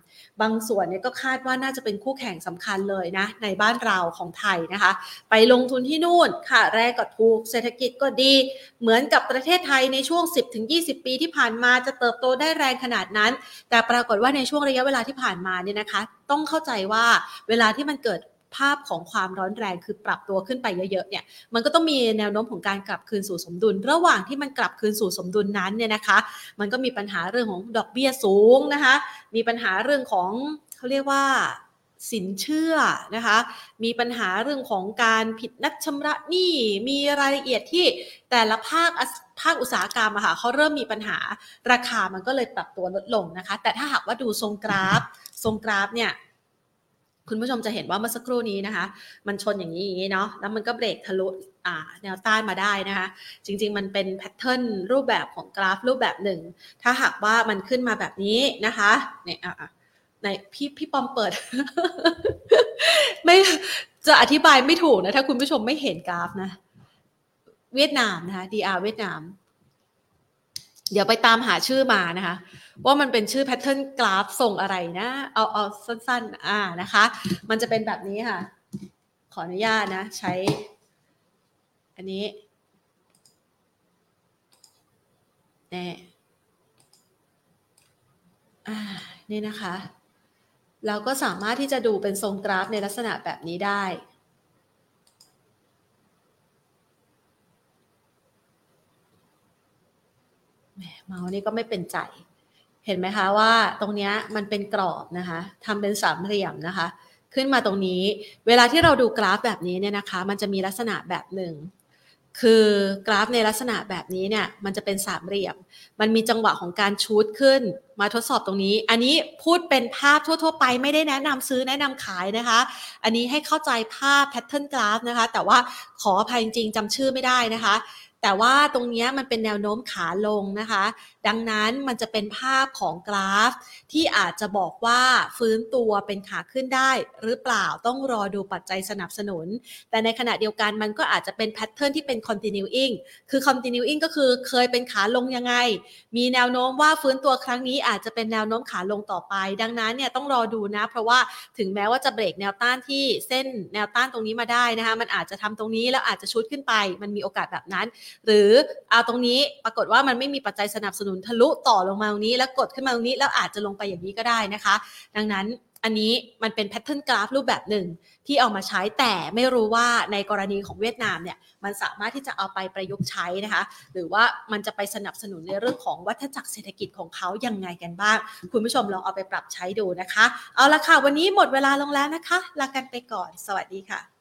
บางส่วนเนี่ยก็คาดว่าน่าจะเป็นคู่แข่งสำคัญเลยนะในบ้านเราของไทยนะคะ ไปลงทุนที่นู่นค่ะแรกก็ถูกเศรษฐกิจก็ดี เหมือนกับประเทศไทยในช่วง 10-20 ปีที่ผ่านมาจะเติบโตได้แรงขนาดนั้น แต่ปรากฏว่าในช่วงระยะเวลาที่ผ่านมาเนี่ยนะคะ ต้องเข้าใจว่าเวลาที่มันเกิด ภาพของความร้อนแรงคือปรับตัวขึ้นไปเยอะๆเนี่ยมันก็ต้องมีแนวโน้มของการกลับคืนสู่สมดุล ระหว่างที่มันกลับคืนสู่สมดุลนั้นเนี่ยนะคะ มันก็มีปัญหาเรื่องของดอกเบี้ยสูงนะคะมีปัญหาเรื่องของเขาเรียกว่าสินเชื่อนะคะ มีปัญหาเรื่องของการผิดนัดชำระหนี้ มีรายละเอียดที่แต่ละภาคภาคอุตสาหกรรมอะค่ะเขาเริ่มมีปัญหาราคามันก็เลยปรับตัวลดลงนะคะ แต่ถ้าหากว่าดูทรงกราฟ ทรงกราฟเนี่ย คุณผู้ชมจะเห็นว่าเมื่อสักครู่นี้นะคะ มันชนอย่างนี้อย่างนี้เนาะแล้วมันก็เบรกทะลุแนวต้านมาได้นะคะ จริง ๆ มันเป็นแพทเทิร์นรูปแบบของกราฟรูปแบบหนึ่ง ถ้าหากว่ามันขึ้นมาแบบนี้นะคะเนี่ยอะในพี่พี่ปอมเปิด ไม่จะอธิบายไม่ถูกนะ ถ้าคุณผู้ชมไม่เห็นกราฟนะ เวียดนามนะคะ DR เวียดนาม เดี๋ยวไปตามหาชื่อมานะคะ ว่ามันเป็นชื่อแพทเทิร์นกราฟทรงอะไรนะ เอาเอาสั้นๆ อ่านะคะ มันจะเป็นแบบนี้ค่ะ ขออนุญาตนะ ใช้ อันนี้น่อ่านี่นะคะ เราก็สามารถที่จะดูเป็นทรงกราฟในลักษณะแบบนี้ได้ แหม เมาส์นี่ก็ไม่เป็นใจ เห็นไหมคะว่าตรงนี้มันเป็นกรอบนะคะทำเป็นสามเหลี่ยมนะคะ ขึ้นมาตรงนี้ เวลาที่เราดูกราฟแบบนี้เนี่ยนะคะ มันจะมีลักษณะแบบหนึ่งคือกราฟในลักษณะแบบนี้เนี่ยมันจะเป็นสามเหลี่ยม มันมีจังหวะของการชูดขึ้น มาทดสอบตรงนี้ อันนี้พูดเป็นภาพทั่ว ๆ ไปไม่ได้แนะนำซื้อแนะนำขายนะคะ อันนี้ให้เข้าใจภาพแพทเทิร์นกราฟนะคะ แต่ว่าขออภัยจริงๆจำชื่อไม่ได้นะคะ แต่ว่าตรงนี้มันเป็นแนวโน้มขาลงนะคะ ดังนั้นมันจะเป็นภาพของกราฟ ที่อาจจะบอกว่าฟื้นตัวเป็นขาขึ้นได้หรือเปล่าต้องรอดูปัจจัยสนับสนุน แต่ในขณะเดียวกันมันก็อาจจะเป็นแพทเทิร์นที่เป็น continuing คือ continuing ก็คือเคยเป็นขาลงยังไง มีแนวโน้มว่าฟื้นตัวครั้งนี้อาจจะเป็นแนวโน้มขาลงต่อไป ดังนั้นเนี่ยต้องรอดูนะ เพราะว่าถึงแม้ว่าจะเบรกแนวต้านที่เส้นแนวต้านตรงนี้มาได้นะคะมันอาจจะทำตรงนี้แล้วอาจจะชุดขึ้นไป มันมีโอกาสแบบนั้นหรือเอาตรงนี้ปรากฏว่ามันไม่มีปัจจัยสนับสนุนทะลุต่อลงมาตรงนี้ แล้วกดขึ้นมาตรงนี้แล้วอาจจะลงไปอย่างนี้ก็ได้นะคะ ดังนั้นอันนี้มันเป็นแพทเทิร์นกราฟรูปแบบหนึ่งที่เอามาใช้แต่ไม่รู้ว่าในกรณีของเวียดนามเนี่ยมันสามารถที่จะเอาไปประยุกต์ใช้นะคะ หรือว่ามันจะไปสนับสนุนในเรื่องของวัฏจักรเศรษฐกิจของเขายังไงกันบ้าง คุณผู้ชมลองเอาไปปรับใช้ดูนะคะ เอาละค่ะ วันนี้หมดเวลาลงแล้วนะคะลากันไปก่อน สวัสดีค่ะ